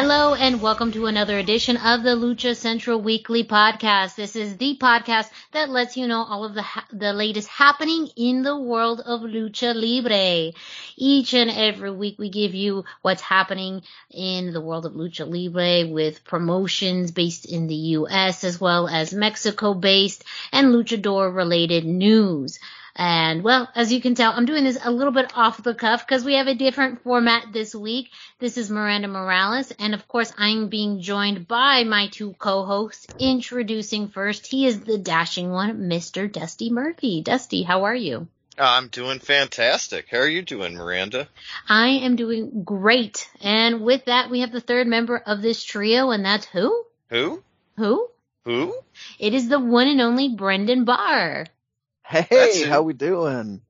Hello and welcome to another edition of the Lucha Central Weekly Podcast. This is the podcast that lets you know all of the ha- the latest happening in the world of lucha libre. Each and every week we give you what's happening in the world of lucha libre with promotions based in the US as well as Mexico based and luchador related news. And well, as you can tell, I'm doing this a little bit off the cuff because we have a different format this week. This is Miranda Morales. And of course, I'm being joined by my two co-hosts. Introducing first, he is the dashing one, Mr. Dusty Murphy. Dusty, how are you? I'm doing fantastic. How are you doing, Miranda? I am doing great. And with that, we have the third member of this trio, and that's who? Who? Who? Who? It is the one and only Brendan Barr. Hey, how we doing?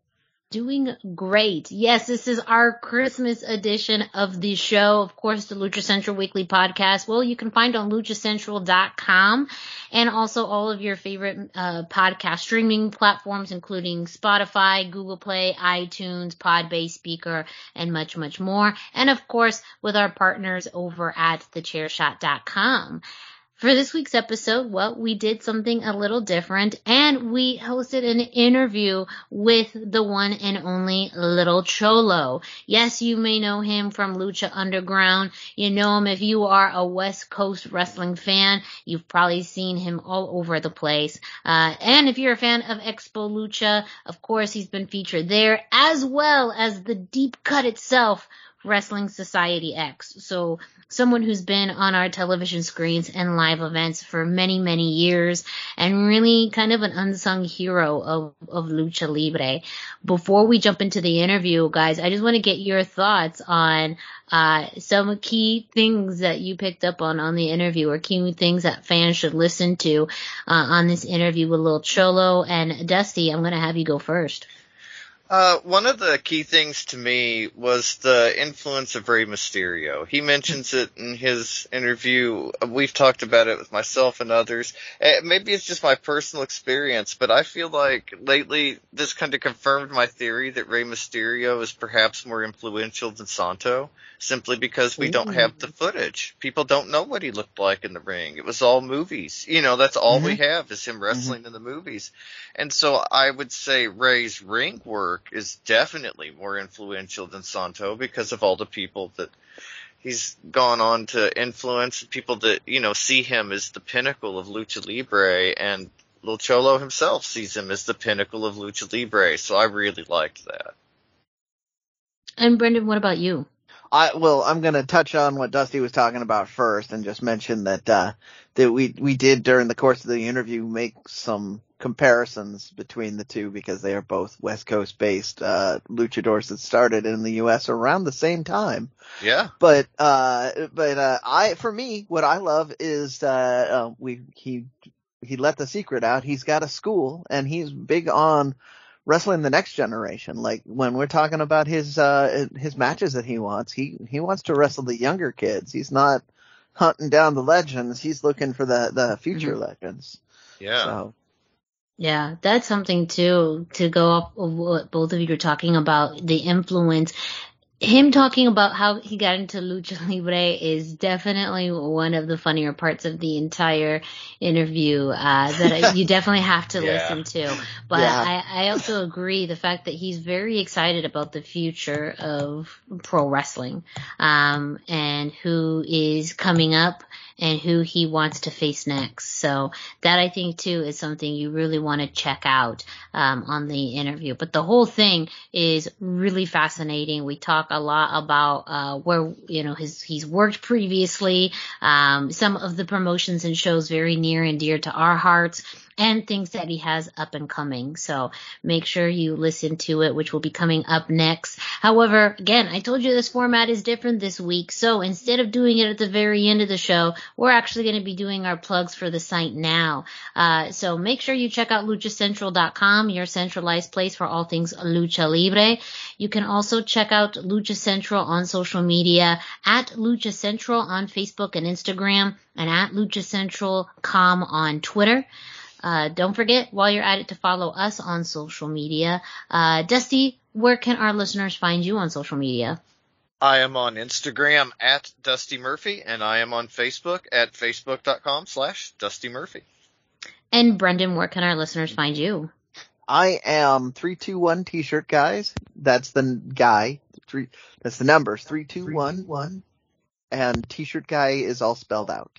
Doing great. Yes, this is our Christmas edition of the show. Of course, the Lucha Central Weekly podcast. Well, you can find on luchacentral.com and also all of your favorite uh, podcast streaming platforms, including Spotify, Google Play, iTunes, Podbase, Spreaker, and much, much more. And of course, with our partners over at thechairshot.com. For this week's episode, well, we did something a little different and we hosted an interview with the one and only Little Cholo. Yes, you may know him from Lucha Underground. You know him if you are a West Coast wrestling fan. You've probably seen him all over the place. Uh, and if you're a fan of Expo Lucha, of course, he's been featured there as well as the deep cut itself Wrestling Society X. So someone who's been on our television screens and live events for many, many years and really kind of an unsung hero of, of Lucha Libre. Before we jump into the interview, guys, I just want to get your thoughts on uh, some key things that you picked up on on the interview or key things that fans should listen to uh, on this interview with Lil Cholo and Dusty. I'm going to have you go first. Uh, one of the key things to me was the influence of Rey Mysterio. He mentions it in his interview. We've talked about it with myself and others. Eh, maybe it's just my personal experience, but I feel like lately this kind of confirmed my theory that Rey Mysterio is perhaps more influential than Santo, simply because we Ooh. don't have the footage. People don't know what he looked like in the ring. It was all movies. You know, that's all mm-hmm. we have is him mm-hmm. wrestling mm-hmm. in the movies. And so I would say Rey's ring work work is definitely more influential than Santo because of all the people that he's gone on to influence people that, you know, see him as the pinnacle of lucha libre and Little Cholo himself sees him as the pinnacle of lucha libre, so I really liked that. And Brendan, what about you? I well, I'm gonna touch on what Dusty was talking about first, and just mention that uh, that we we did during the course of the interview make some comparisons between the two because they are both West Coast based uh, luchadors that started in the U.S. around the same time. Yeah. But uh, but uh, I for me, what I love is uh, uh, we he he let the secret out. He's got a school, and he's big on wrestling the next generation. Like when we're talking about his uh his matches that he wants, he he wants to wrestle the younger kids. He's not hunting down the legends. He's looking for the the future mm-hmm. legends. Yeah. So. Yeah, that's something too to go off of what both of you are talking about the influence him talking about how he got into lucha libre is definitely one of the funnier parts of the entire interview uh, that you definitely have to yeah. listen to. But yeah. I, I also agree the fact that he's very excited about the future of pro wrestling um, and who is coming up and who he wants to face next. So that I think too is something you really want to check out um, on the interview. But the whole thing is really fascinating. We talk a lot about uh, where you know his he's worked previously, um, some of the promotions and shows very near and dear to our hearts and things that he has up and coming. So make sure you listen to it, which will be coming up next. However, again, I told you this format is different this week. So instead of doing it at the very end of the show, we're actually going to be doing our plugs for the site now. Uh, so make sure you check out luchacentral.com, your centralized place for all things lucha libre. You can also check out Lucha Central on social media at Lucha Central on Facebook and Instagram and at Lucha Central on Twitter. Uh, don't forget while you're at it to follow us on social media. Uh, Dusty, where can our listeners find you on social media? I am on Instagram at Dusty Murphy and I am on Facebook at facebook.com slash Dusty Murphy. And Brendan, where can our listeners find you? I am 321 t-shirt guys. That's the guy. Three, that's the numbers. 3211. And t-shirt guy is all spelled out.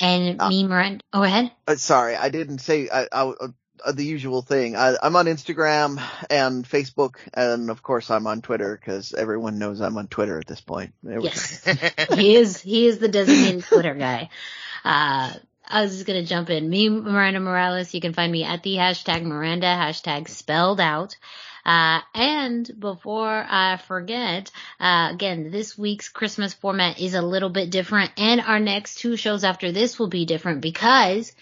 And uh, me, Miranda. Oh, ahead. Uh, sorry, I didn't say I, I, the usual thing. I, am on Instagram and Facebook, and of course I'm on Twitter because everyone knows I'm on Twitter at this point. yes, he is. He is the designated Twitter guy. Uh, I was just gonna jump in. Me, Miranda Morales. You can find me at the hashtag Miranda hashtag spelled out. Uh, and before I forget, uh, again, this week's Christmas format is a little bit different and our next two shows after this will be different because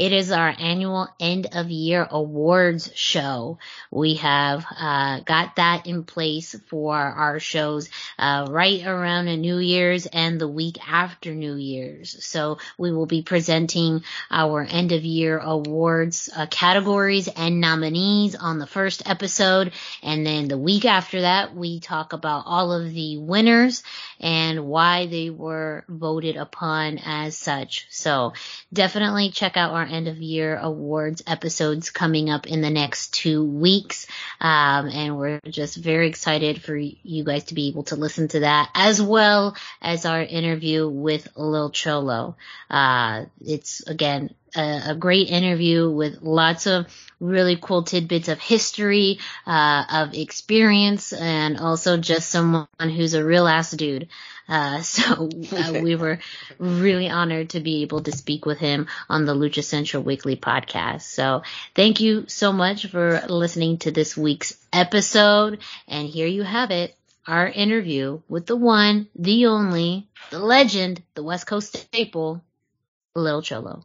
it is our annual end of year awards show. We have uh, got that in place for our shows uh, right around a New Year's and the week after New Year's. So we will be presenting our end of year awards uh, categories and nominees on the first episode. And then the week after that, we talk about all of the winners and why they were voted upon as such. So definitely check out our end of year awards episodes coming up in the next two weeks. Um, and we're just very excited for you guys to be able to listen to that as well as our interview with Lil Cholo. Uh, it's again, a, a, great interview with lots of really cool tidbits of history, uh, of experience, and also just someone who's a real ass dude. Uh, so uh, we were really honored to be able to speak with him on the Lucha Central Weekly podcast. So thank you so much for listening to this week's episode. And here you have it. Our interview with the one, the only, the legend, the West Coast staple, Lil Cholo.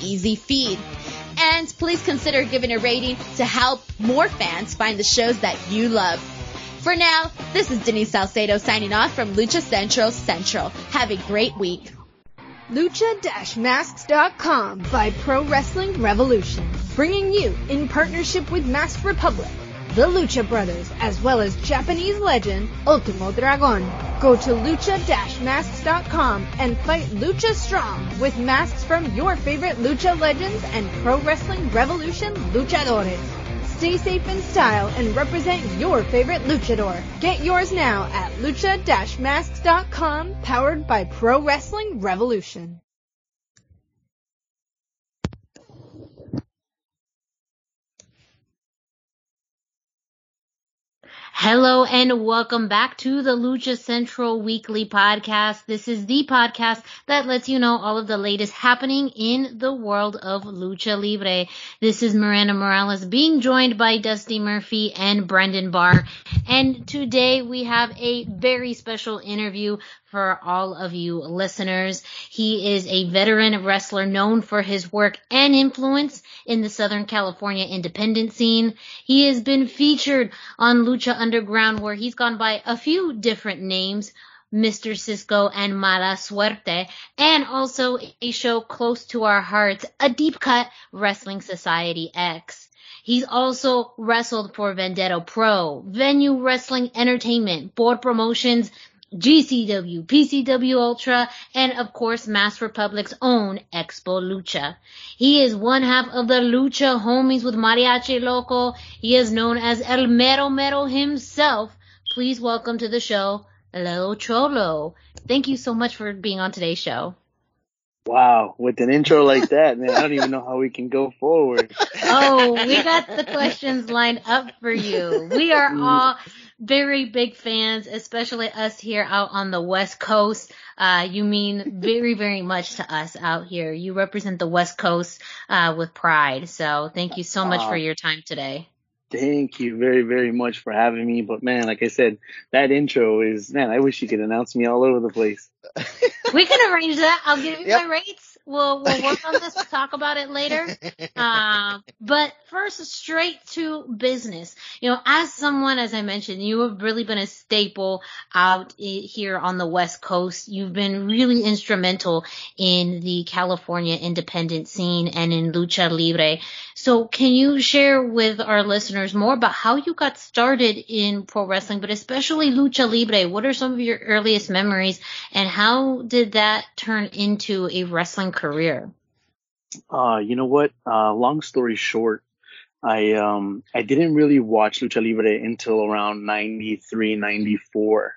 easy feed. And please consider giving a rating to help more fans find the shows that you love. For now, this is Denise Salcedo signing off from Lucha Central Central. Have a great week. Lucha-Masks.com by Pro Wrestling Revolution, bringing you in partnership with Masked Republic the Lucha Brothers, as well as Japanese legend Ultimo Dragon. Go to lucha-masks.com and fight Lucha Strong with masks from your favorite Lucha legends and Pro Wrestling Revolution luchadores. Stay safe in style and represent your favorite luchador. Get yours now at lucha-masks.com, powered by Pro Wrestling Revolution. Hello and welcome back to the Lucha Central Weekly Podcast. This is the podcast that lets you know all of the latest happening in the world of Lucha Libre. This is Miranda Morales being joined by Dusty Murphy and Brendan Barr. And today we have a very special interview for all of you listeners. He is a veteran wrestler known for his work and influence in the Southern California independent scene. He has been featured on Lucha Underground where he's gone by a few different names. Mr. Cisco and Mala Suerte, and also a show close to our hearts, a deep cut Wrestling Society X. He's also wrestled for Vendetta Pro, Venue Wrestling Entertainment, Board Promotions, GCW, PCW Ultra, and of course Masked Republic's own Expo Lucha. He is one half of the Lucha Homies with Mariachi Loco. He is known as El Mero Mero himself. Please welcome to the show, Lil Cholo. Thank you so much for being on today's show. Wow, with an intro like that, man, I don't even know how we can go forward. Oh, we got the questions lined up for you. We are Mm. all very big fans, especially us here out on the West Coast. Uh, you mean very, very much to us out here. You represent the West Coast, uh, with pride. So thank you so much Aw. for your time today. Thank you very, very much for having me. But man, like I said, that intro is, man, I wish you could announce me all over the place. We can arrange that. I'll give you Yep. my rates. We'll we'll work on this. We'll talk about it later. Um, but first, straight to business. You know, as someone, as I mentioned, you have really been a staple out here on the West Coast. You've been really instrumental in the California independent scene and in lucha libre. So, can you share with our listeners more about how you got started in pro wrestling, but especially lucha libre? What are some of your earliest memories, and how did that turn into a wrestling career? Uh, you know what? Uh, long story short, I, um, I didn't really watch Lucha Libre until around 93, 94.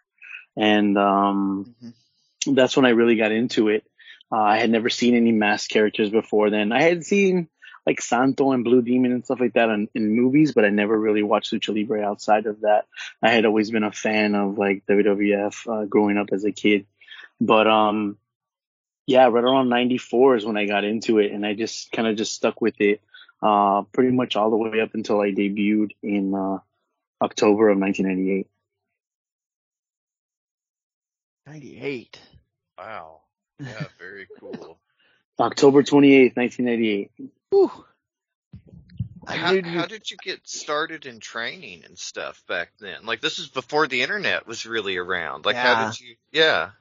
And, um, Mhm. that's when I really got into it. Uh, I had never seen any masked characters before then. I had seen like Santo and Blue Demon and stuff like that in, in movies, but I never really watched Lucha Libre outside of that. I had always been a fan of like WWF uh, growing up as a kid, but um, yeah, right around '94 is when I got into it, and I just kind of just stuck with it uh, pretty much all the way up until I debuted in uh, October of 1998. 98. Wow. Yeah, very cool. October 28th, 1998. Whew. How, knew- how did you get started in training and stuff back then? Like this is before the internet was really around. Like how did you? Yeah.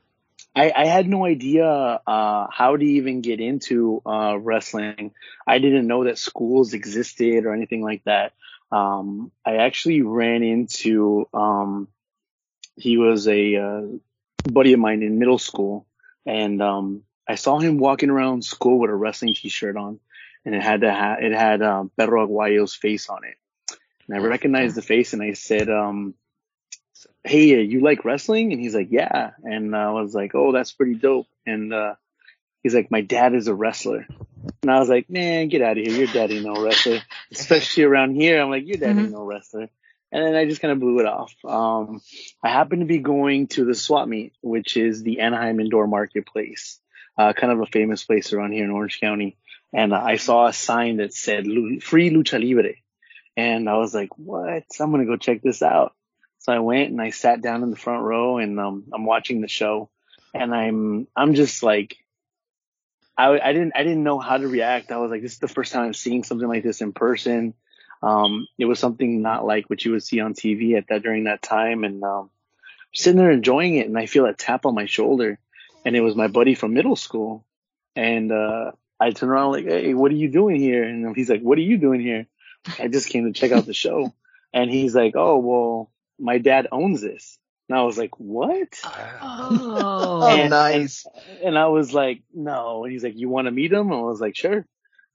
I, I had no idea uh, how to even get into uh, wrestling. I didn't know that schools existed or anything like that. Um, I actually ran into um, he was a uh, buddy of mine in middle school, and um, I saw him walking around school with a wrestling T-shirt on, and it had ha- it had uh, Pedro Aguayo's face on it, and I recognized the face, and I said, um, "Hey, you like wrestling?" And he's like, "Yeah," and I was like, "Oh, that's pretty dope," and uh, he's like, "My dad is a wrestler." And I was like, man, get out of here. Your dad ain't no wrestler. Especially around here. I'm like, your dad ain't no wrestler. And then I just kind of blew it off. Um, I happened to be going to the swap meet, which is the Anaheim Indoor Marketplace, uh, kind of a famous place around here in Orange County. And uh, I saw a sign that said free lucha libre. And I was like, what? I'm going to go check this out. So I went and I sat down in the front row and, um, I'm watching the show and I'm, I'm just like, I, I didn't I didn't know how to react. I was like, this is the first time I'm seeing something like this in person. Um, it was something not like what you would see on TV at that during that time, and um, sitting there enjoying it, and I feel a tap on my shoulder, and it was my buddy from middle school, and uh, I turn around like, hey, what are you doing here? And he's like, what are you doing here? I just came to check out the show, and he's like, oh well, my dad owns this, and I was like, what? Oh. Oh, And- nice. And I was like, no. And he's like, you want to meet him? And I was like, sure.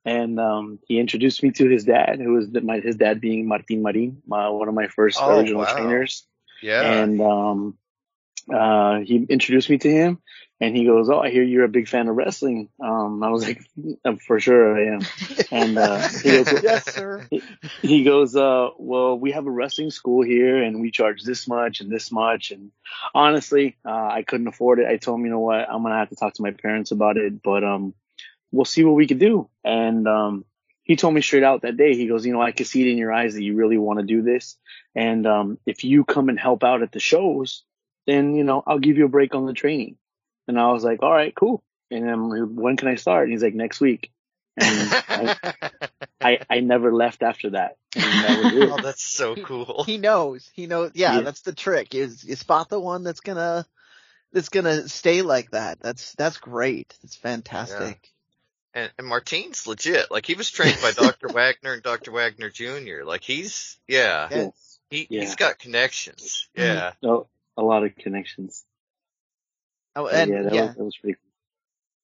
And um, he introduced me to his dad, who was my his dad being Martin Marin, my, one of my first Oh, original wow. trainers. Yeah. And um, uh, he introduced me to him, and he goes, "Oh, I hear you're a big fan of wrestling." Um, I was like, "For sure I am." And uh, he goes, yes, sir. he goes, uh, well, we have a wrestling school here and we charge this much and this much. And honestly, uh, I couldn't afford it. I told him, you know what, I'm going to have to talk to my parents about it, but, um, we'll see what we can do. And, um, he told me straight out that day, he goes, you know, I can see it in your eyes that you really want to do this. And, um, if you come and help out at the shows, then, you know, I'll give you a break on the training. And I was like, all right, cool. And then when can I start? And he's like, next week. And I, I, I never left after that. And that was it. oh, that's so cool. He knows. He knows. Yeah, Yeah. that's the trick. Is you spot the one that's gonna that's gonna stay like that. That's that's great. That's fantastic. And, and Martine's legit. Like he was trained by Dr. Wagner and Dr. Wagner Jr. Like he's yeah, Yeah. he Yeah. he's got connections. Mm-hmm. Yeah. No, a lot of connections. Oh, But and yeah, that yeah, was that was pretty cool.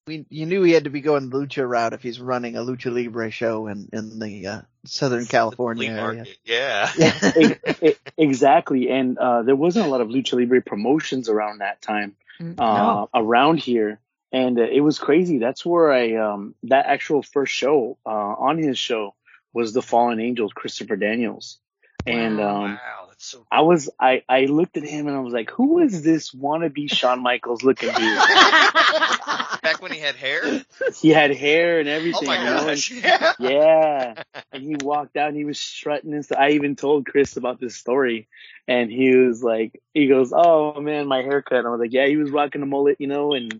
we you knew he had to be going the lucha route if he's running a lucha libre show in in the uh, Southern California Flea area. market. Yeah. Yeah. Exactly, and uh, there wasn't a lot of lucha libre promotions around that time Mm, uh, around here, and uh, it was crazy. That's where I um, that actual first show uh, on his show was the Fallen Angels, Christopher Daniels, and um, wow, that's so I was I I looked at him and I was like, who is this wannabe Shawn Michaels looking dude? back when he had hair. he had hair and everything. Oh everything. my you know, and- gosh. Yeah. yeah. And he walked out and he was strutting and stuff. I even told Chris about this story and he was like, he goes, Oh man, my haircut. And I was like, yeah, he was rocking a mullet, you know, and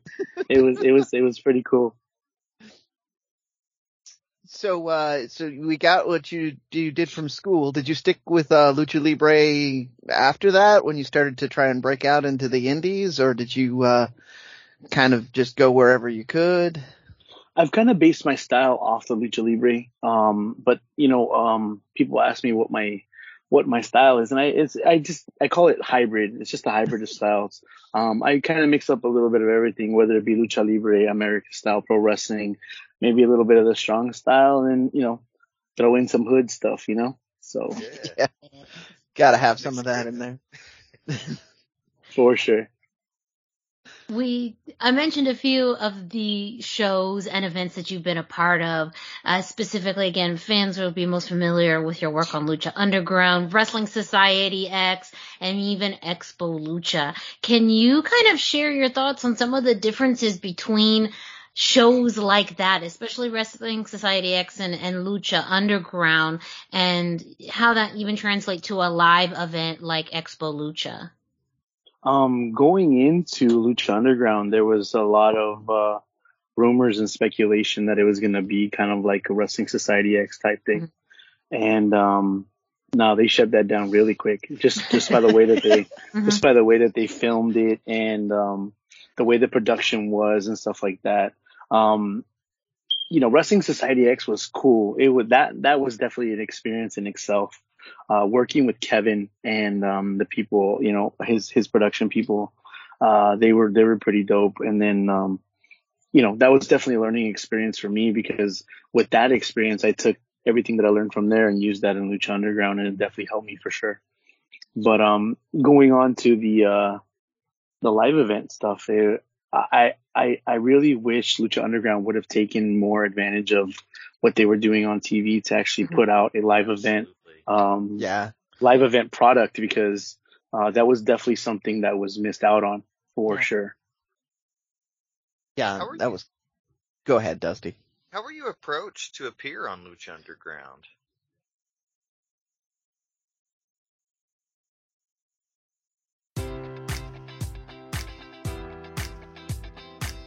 it was, it was, it was pretty cool. So uh so we got what you you did from school. Did you stick with uh lucha libre after that when you started to try and break out into the indies or did you uh kind of just go wherever you could? I've kind of based my style off the lucha libre. Um, but you know, um, people ask me what my, what my style is and I, it's, I just, I call it hybrid. It's just a hybrid of styles. Um, I kind of mix up a little bit of everything, whether it be lucha libre, American style pro wrestling, maybe a little bit of the strong style and, you know, throw in some hood stuff, you know? So Yeah. Got to have some of that in there. for sure. we I mentioned a few of the shows and events that you've been a part of. Uh, specifically, again, fans will be most familiar with your work on Lucha Underground, Wrestling Society X, and even Expo Lucha. Can you kind of share your thoughts on some of the differences between shows like that, especially Wrestling Society X and, and Lucha Underground, and how that even translates to a live event like Expo Lucha? Um, going into Lucha Underground, there was a lot of uh, rumors and speculation that it was going to be kind of like a Wrestling Society X type thing, mm-hmm. and um, no, they shut that down really quick. Just just by the way that they mm-hmm. just by the way that they filmed it and um, the way the production was and stuff like that. Um, you know, Wrestling Society X was cool. It was that that was definitely an experience in itself uh, working with Kevin and um, the people, you know, his his production people, uh, they were they were pretty dope. And then, um, you know, that was definitely a learning experience for me because with that experience, I took everything that I learned from there and used that in Lucha Underground, and it definitely helped me for sure. But um, going on to the uh, the live event stuff, it, I I I really wish Lucha Underground would have taken more advantage of what they were doing on TV to actually mm-hmm. put out a live event um, yeah, live event product because uh, that was definitely something that was missed out on for yeah. sure. Yeah, that you, was. Go ahead, Dusty. How were you approached to appear on Lucha Underground?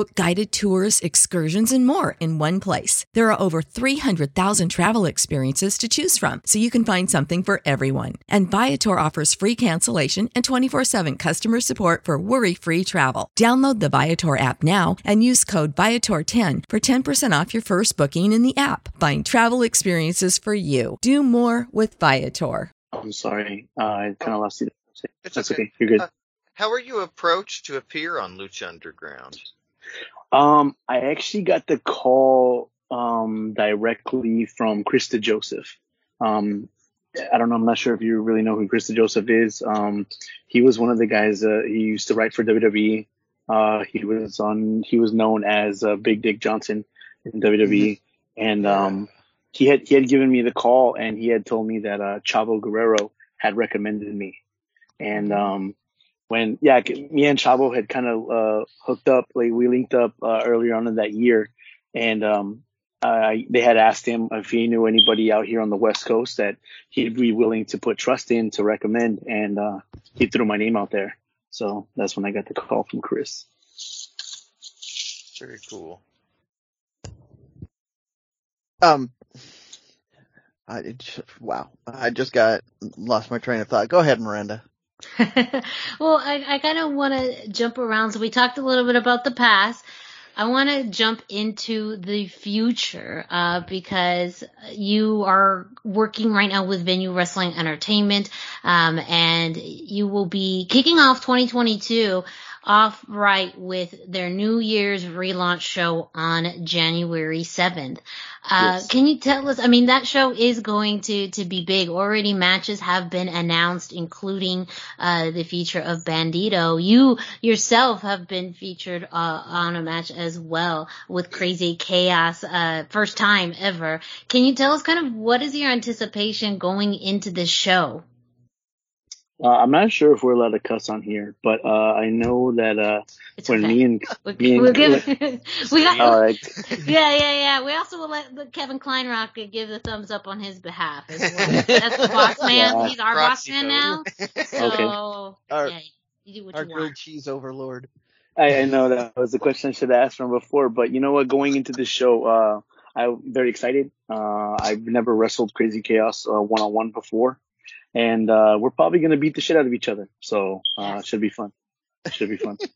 Book guided tours, excursions, and more in one place. There are over 300,000 travel experiences to choose from, so you can find something for everyone. And Viator offers free cancellation and 24 7 customer support for worry free travel. Download the Viator app now and use code Viator10 for 10% off your first booking in the app. Find travel experiences for you. Do more with Viator. I'm sorry, uh, I kind of lost you. It's That's okay. okay. You're good. Uh, how are you approached to appear on Lucha Underground? Um, I actually got the call um, directly from Chris DeJoseph. Um, I don't know. I'm not sure if you really know who Chris DeJoseph is. Um, he was one of the guys. Uh, he used to write for WWE. Uh, he was on. He was known as uh, Big Dick Johnson in WWE, mm-hmm. and um, he had he had given me the call, and he had told me that uh, Chavo Guerrero had recommended me, and mm-hmm. um, when yeah, me and Chavo had kind of uh, hooked up, like we linked up uh, earlier on in that year, and um, I, they had asked him if he knew anybody out here on the West Coast that he'd be willing to put trust in to recommend, and uh, he threw my name out there. So that's when I got the call from Chris. Very cool. Um, I wow, I just got lost my train of thought. Go ahead, Miranda. Well, I, I kind of want to jump around. So we talked a little bit about the past. I want to jump into the future uh, because you are working right now with Venue Wrestling Entertainment, um, and you will be kicking off 2022 off right with their New Year's relaunch show on January 7th. Uh, yes. can you tell us, I mean, that show is going to, to be big. Already matches have been announced, including, uh, the feature of Bandido. You yourself have been featured, uh, on a match as well with Crazy Chaos, uh, first time ever. Can you tell us kind of what is your anticipation going into this show? Uh, I'm not sure if we're allowed to cuss on here, but uh, I know that uh, when okay. me and we're, me and we got, all right. yeah, yeah, yeah. We also will let Kevin Kleinrock give the thumbs up on his behalf as well. That's the boss man. Yeah. He's our boss man now. So, okay. Our, yeah, you do what our you grilled want. cheese overlord. I, I, know that was the question I should have asked from before, but you know what? Going into the show, uh, I'm very excited. Uh, I've never wrestled Crazy Chaos one on one before and uh, we're probably going to beat the shit out of each other. So uh, yes. should be fun. Should be fun.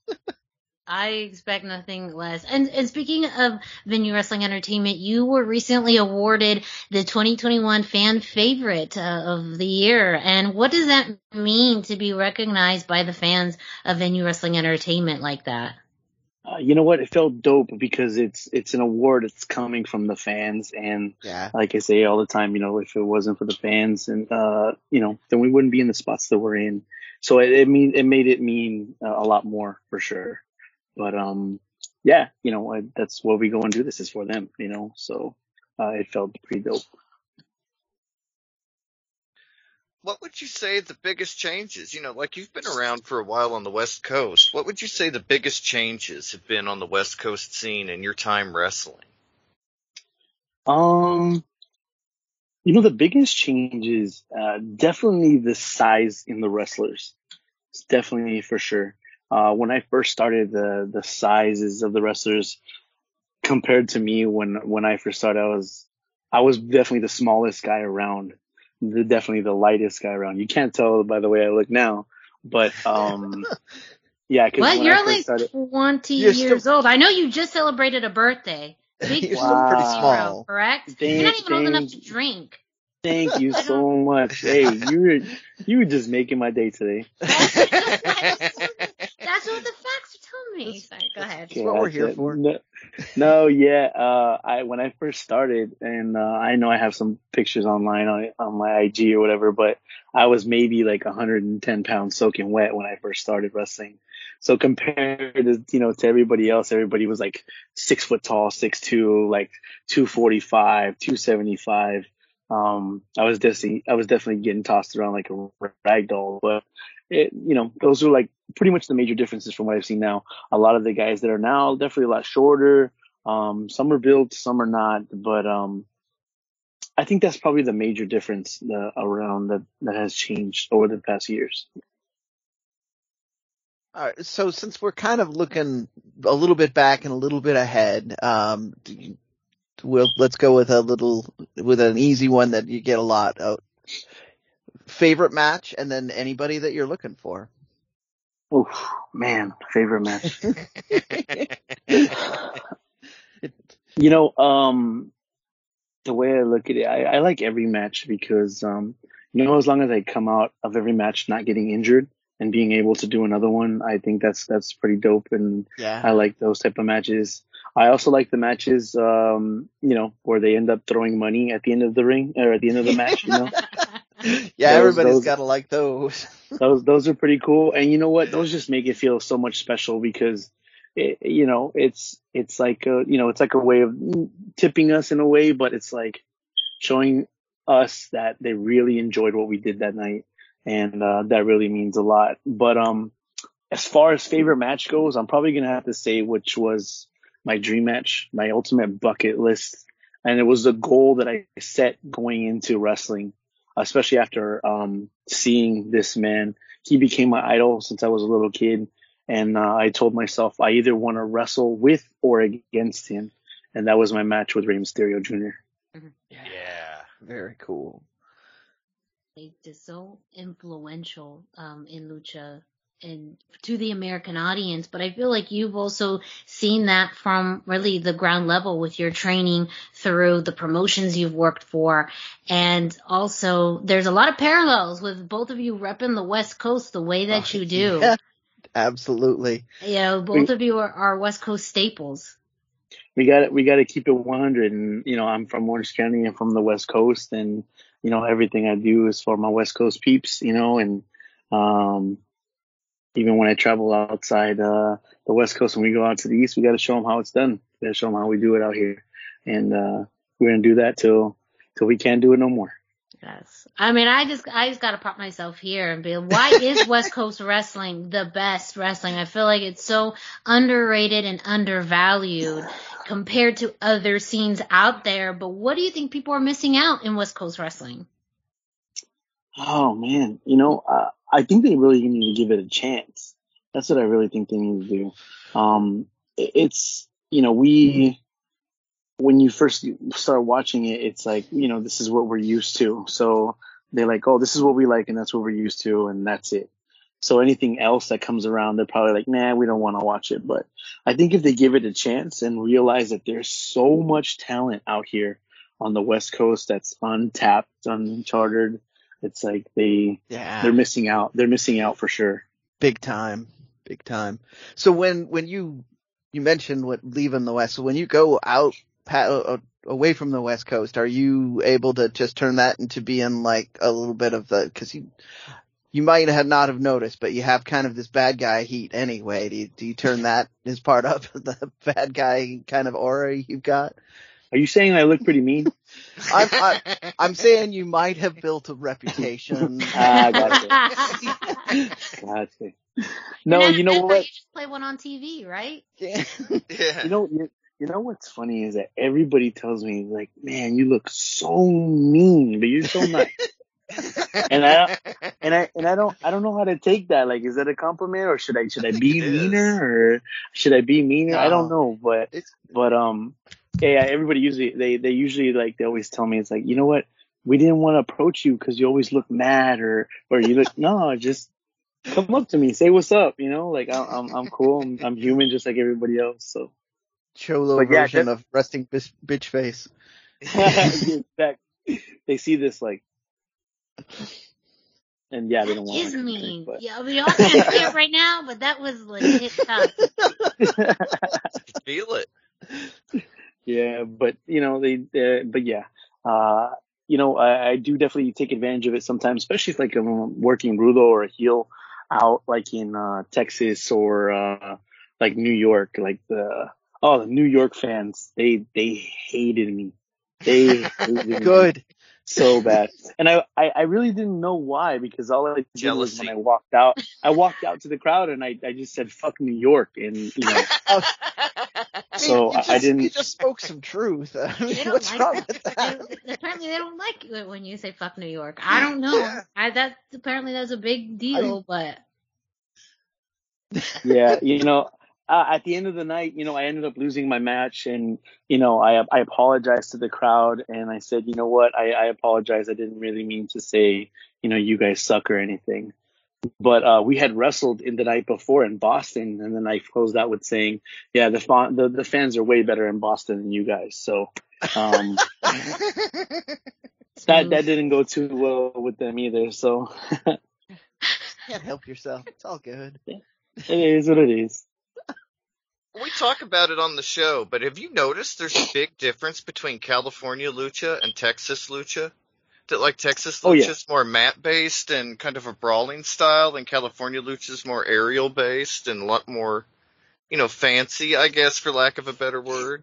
I expect nothing less. And, and speaking of Venue Wrestling Entertainment, you were recently awarded the 2021 Fan Favorite uh, of the Year. And what does that mean to be recognized by the fans of Venue Wrestling Entertainment like that? Uh, you know what? It felt dope because it's it's an award It's coming from the fans, and yeah. like I say all the time, you know, if it wasn't for the fans, and uh, you know, then we wouldn't be in the spots that we're in. So it, it mean it made it mean uh, a lot more for sure. But um, yeah, you know, I, that's what we go and do. This is for them, you know. So uh, it felt pretty dope. What would you say the biggest changes? You know, like you've been around for a while on the West Coast. What would you say the biggest changes have been on the West Coast scene in your time wrestling? Um, you know, the biggest changes, uh, definitely the size in the wrestlers. It's definitely for sure. Uh, when I first started, the the sizes of the wrestlers compared to me when when I first started, I was I was definitely the smallest guy around the, definitely the lightest guy around. You can't tell by the way I look now, but um, yeah. Cause what? You're only started, 20 you're years still, old. I know you just celebrated a birthday. Big you're still pretty small, correct? Thank, you're not even thank, old enough to drink. Thank you so much. Hey, you were you were just making my day today. That's, what the facts are. Sorry, go ahead. That's what we're here it. for. No, no, yeah. Uh, I when I first started, and uh, I know I have some pictures online on on my IG or whatever, but I was maybe like 110 pounds soaking wet when I first started wrestling. So compared to you know to everybody else, everybody was like six foot tall, six two, like 245, 275 um, I was definitely, I was definitely getting tossed around like a rag doll, but it, you know, those are like pretty much the major differences from what I've seen now. A lot of the guys that are now definitely a lot shorter. Um, some are built, some are not, but, um, I think that's probably the major difference around that, that has changed over the past years. All right, so since we're kind of looking a little bit back and a little bit ahead, um, we'll let's go with a little with an easy one that you get a lot of. Favorite match, and then anybody that you're looking for. Oh man, favorite match. you know, um, the way I look at it, I, I like every match because, um, you know, as long as I come out of every match not getting injured and being able to do another one, I think that's that's pretty dope, and yeah. I like those type of matches. I also like the matches, um, you know, where they end up throwing money at the end of the ring or at the end of the match, you know. yeah, those, everybody's got to like those. those those are pretty cool, and you know what? Those just make it feel so much special because, it, you know, it's it's like a you know it's like a way of tipping us in a way, but it's like showing us that they really enjoyed what we did that night, and uh, that really means a lot. But um, as far as favorite match goes, I'm probably gonna have to say which was my dream match, my ultimate bucket list. And it was a goal that I set going into wrestling, especially after, um, seeing this man. He became my idol since I was a little kid. And, uh, I told myself I either want to wrestle with or against him. And that was my match with Rey Mysterio Jr. Mm-hmm. Yeah. Very cool. It's so influential, um, in Lucha and to the American audience, but I feel like you've also seen that from really the ground level with your training through the promotions you've worked for. And also there's a lot of parallels with both of you repping the West Coast the way that you do. Yeah, absolutely. You know, both we, of you are, are West Coast staples. We got we got to keep it 100. And, you know, I'm from Orange County and from the West Coast and, you know, everything I do is for my West Coast peeps, you know, and, um, even when I travel outside uh, the West Coast, when we go out to the East, we got to show them how it's done. We got to show them how we do it out here, and uh, we're gonna do that till till we can't do it no more. Yes. I mean, I just, I just gotta pop myself here and be, like, why is West Coast wrestling the best wrestling? I feel like it's so underrated and undervalued compared to other scenes out there. But what do you think people are missing out in West Coast wrestling? Oh man, you know, uh, I think they really need to give it a chance. That's what I really think they need to do. Um, it, it's, you know, we, when you first start watching it, it's like, you know, this is what we're used to. So they're like, oh, this is what we like and that's what we're used to and that's it. So anything else that comes around, they're probably like, nah, we don't want to watch it. But I think if they give it a chance and realize that there's so much talent out here on the West Coast that's untapped, uncharted, it's like they, Yeah. they're missing out. They're missing out for sure. Big time. Big time. So when, when you, you mentioned what leaving the West, so when you go out, pa- uh, away from the West Coast, are you able to just turn that into being like a little bit of the, cause you, you might have not have noticed, but you have kind of this bad guy heat anyway. Do you, do you turn that as part of the bad guy kind of aura you've got? Are you saying I look pretty mean? I'm, I, I'm saying you might have built a reputation. Ah, gotcha. Gotcha. No, And you know what? You just play one on TV, right? Yeah. Yeah. You know, you, you know what's funny is that everybody tells me like, man, you look so mean, but you're so nice. and I and I and I don't I don't know how to take that. Like, is that a compliment or should I should I, think be meaner or should I be meaner? I don't know, but It's, but um, yeah, yeah, everybody usually they they usually like they always tell me it's like you know what we didn't want to approach you because you always look mad or or you look no just come up to me say what's up you know like I'm I'm, I'm cool I'm, I'm human just like everybody else so Cholo But version def- of resting bitch, bitch face. Exact- they see this like and yeah they don't want Is to mean. but Yeah, we all can't see it right now, but that was legit tough. Feel it. Yeah but you know they uh, but yeah uh you know I, I do definitely take advantage of it sometimes especially if like I'm working rudo or a heel out like in uh Texas or uh like New York like the oh the New York fans they they hated me. They hated me Good. so bad. And I, I I really didn't know why because all I did was when I walked out I walked out to the crowd and I I just said fuck New York and you know. I mean, So, you I- I didn't- You just spoke some truth. I mean, what's like wrong with that? They- apparently, they don't like it when you say "fuck New York." I don't know. I that apparently that's a big deal, but yeah, you know, uh, at the end of the night, you know, I ended up losing my match, and you know, I I apologized to the crowd, and I said, you know what, I I apologize. I didn't really mean to say, you know, you guys suck or anything. But uh, we had wrestled in the night before in Boston, and then I closed out with saying, yeah, the fa- the, the fans are way better in Boston than you guys. So um, that that didn't go too well with them either. So Can't help yourself. It's all good. it is what it is. We talk about it on the show, but have you noticed there's a big difference between California lucha and Texas lucha? That like Texas lucha Oh, yeah. is more mat based and kind of a brawling style, and California lucha is more aerial based and a lot more, you know, fancy, I guess, for lack of a better word.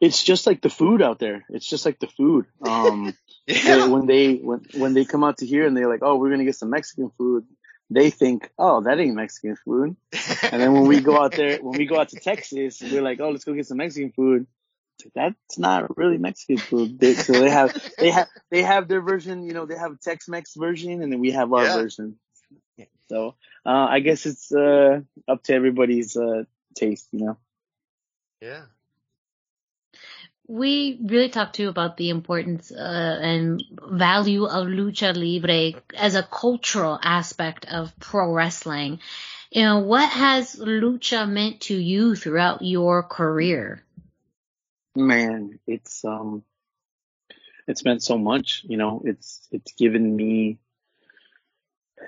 It's just like the food out there. It's just like the food. Um, Yeah. when they when when they come out to here and they're like, oh, we're gonna get some Mexican food, they think, oh, that ain't Mexican food. And then when we go out there, when we go out to Texas, we're like, oh, let's go get some Mexican food. It's like, That's not really Mexican food. They, so they have they have they have their version. You know, they have a Tex-Mex version, and then we have our Yeah. version. So uh, I guess it's uh, up to everybody's uh, taste. You know. yeah. we really talked too about the importance uh, and value of lucha libre as a cultural aspect of pro wrestling. You know, what has lucha meant to you throughout your career? Man it's um it's meant so much you know? It's it's given me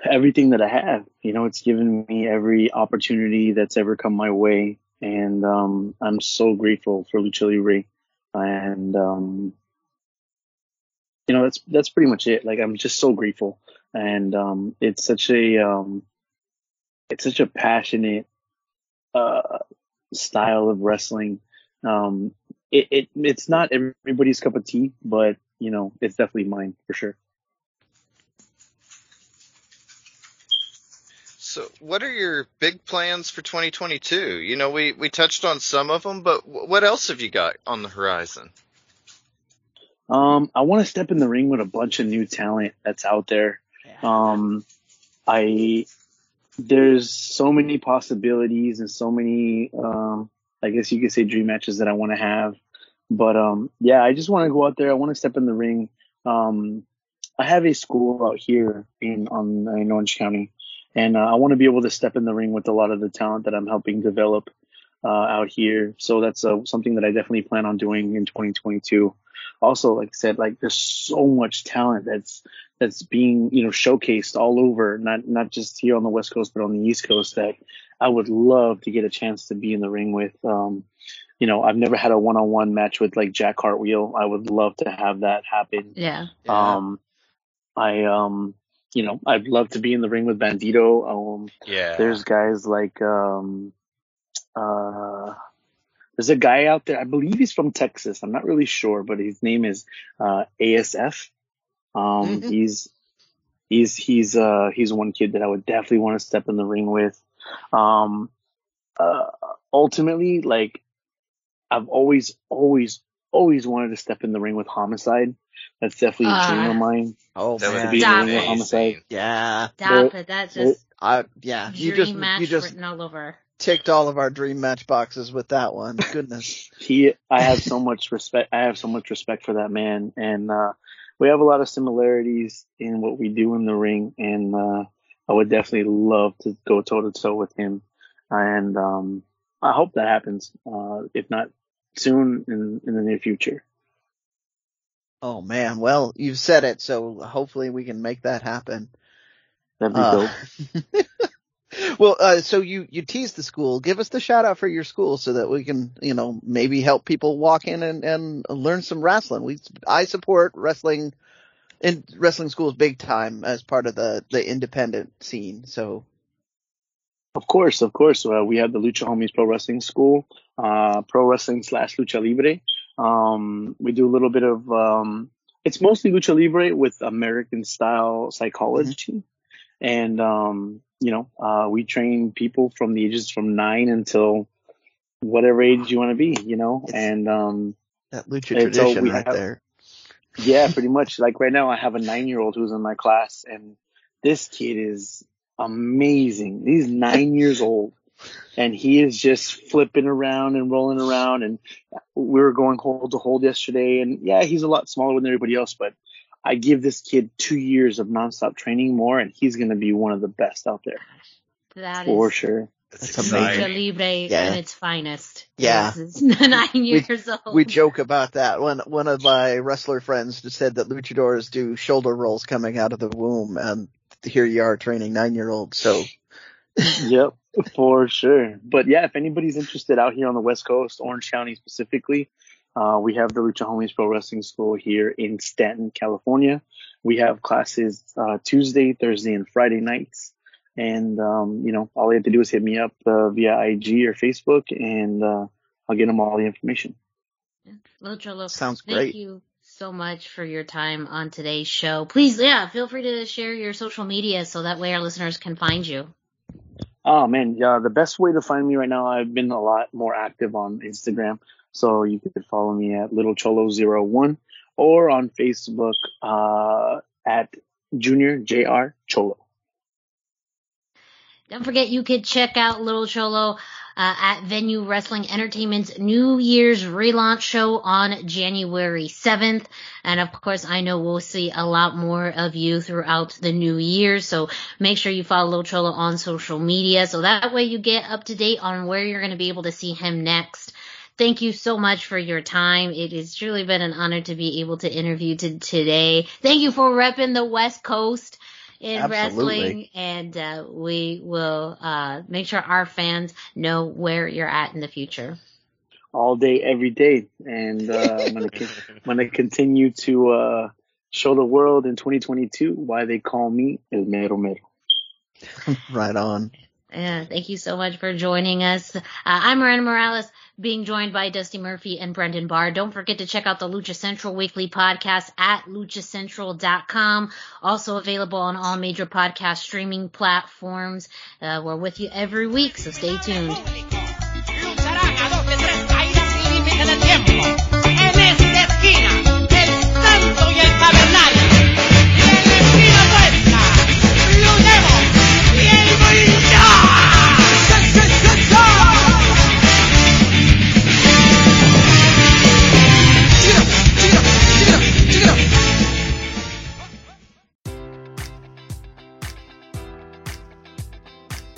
everything that i have you know? It's given me every opportunity that's ever come my way. And um i'm so grateful for lucha libre and um you know that's that's pretty much it. Like i'm just so grateful. And um it's such a um it's such a passionate uh style of wrestling. Um it, it it's not everybody's cup of tea, but you know, it's definitely mine for sure. So, what are your big plans for 2022? You know, we, we touched on some of them, but what else have you got on the horizon? Um, I want to step in the ring with a bunch of new talent that's out there. Um, I, there's so many possibilities and so many, um, I guess you could say dream matches that I want to have. But, um, yeah, I just want to go out there. I want to step in the ring. Um, I have a school out here in, on, in Orange County and uh, I want to be able to step in the ring with a lot of the talent that I'm helping develop uh, out here. So that's uh, something that I definitely plan on doing in 2022. Also, like I said, like there's so much talent that's that's being you know showcased all over, not not just here on the West Coast, but on the East Coast. That I would love to get a chance to be in the ring with. Um, you know, I've never had a one-on-one match with like Jack Cartwheel. I would love to have that happen. Yeah. Um, I um you know, I'd love to be in the ring with Bandido. Um, Yeah. there's guys like, um, uh, there's a guy out there. I believe he's from Texas. I'm not really sure, but his name is, uh, ASF. Um, Mhm. he's, he's, he's, uh, he's one kid that I would definitely want to step in the ring with. Um, uh, ultimately, like, I've always, always, always wanted to step in the ring with Homicide. That's definitely a dream Ah. of mine. Oh That would man, be in the ring with. Homicide. yeah. Stop it. That's just I yeah. You just match you just written all over. ticked all of our dream match boxes with that one. Goodness. he I have so much respect I have so much respect for that man and uh we have a lot of similarities in what we do in the ring and uh I would definitely love to go toe to toe with him and um I hope that happens uh if not soon in in the near future. Oh man. Well, you've said it, so hopefully we can make that happen. That'd be Uh, dope. well, uh, so you, you teased the school. Give us the shout out for your school so that we can, you know, maybe help people walk in and, and learn some wrestling. We, I support wrestling in wrestling schools big time as part of the, the independent scene. So Of course, of course. Uh, we have the Lucha Homies Pro Wrestling School, uh, pro wrestling slash lucha libre. Um, we do a little bit of, um, it's mostly lucha libre with American style psychology. And, um, you know, uh, we train people from the ages from nine until whatever age you want to be, you know, and, um, that lucha And so tradition we right have- there. Yeah, pretty much. Like right now, I have a nine year old who's in my class, and this kid is amazing. He's nine years old, and he is just flipping around and rolling around. And we were going hold to hold yesterday, and yeah, he's a lot smaller than everybody else, but I give this kid two years of nonstop training more, and he's going to be one of the best out there That for is sure. That's Lucha amazing. Libre Yeah. in its finest. Yeah. Nine years old. We joke about that. One one of my wrestler friends just said that luchadors do shoulder rolls coming out of the womb, and here you are training nine year olds. So yep, for sure. But yeah, if anybody's interested out here on the West Coast, Orange County specifically, uh, we have the Lucha Homies Pro Wrestling School here in Stanton, California. We have classes uh, Tuesday, Thursday, and Friday nights. And um, you know, all you have to do is hit me up uh, via IG or Facebook, and uh, I'll get them all the information. Lil Cholo, Sounds thank great. you so much for your time on today's show. Please, yeah, feel free to share your social media so that way our listeners can find you. Oh man, yeah, the best way to find me right now, I've been a lot more active on Instagram. So you could follow me at Lil Cholo01 or on Facebook, uh, at Junior JR Cholo. Don't forget you could check out Lil Cholo uh, at Venue Wrestling Entertainment's New Year's relaunch show on January 7th. And of course, I know we'll see a lot more of you throughout the new year. So make sure you follow Lil Cholo on social media so that way you get up to date on where you're going to be able to see him next. Thank you so much for your time. It has truly been an honor to be able to interview to today. Thank you for repping the West Coast in Absolutely. wrestling and uh, we will uh, make sure our fans know where you're at in the future. all day, every day. And, uh, I'm going to, I'm going to continue to, uh, show the world in 2022 why they call me El Mero Mero. right on. Yeah, thank you so much for joining us. Uh, I'm Miranda Morales, being joined by Dusty Murphy and Brendan Barr. Don't forget to check out the Lucha Central Weekly podcast at luchacentral.com. Also available on all major podcast streaming platforms. Uh, we're with you every week, so stay tuned.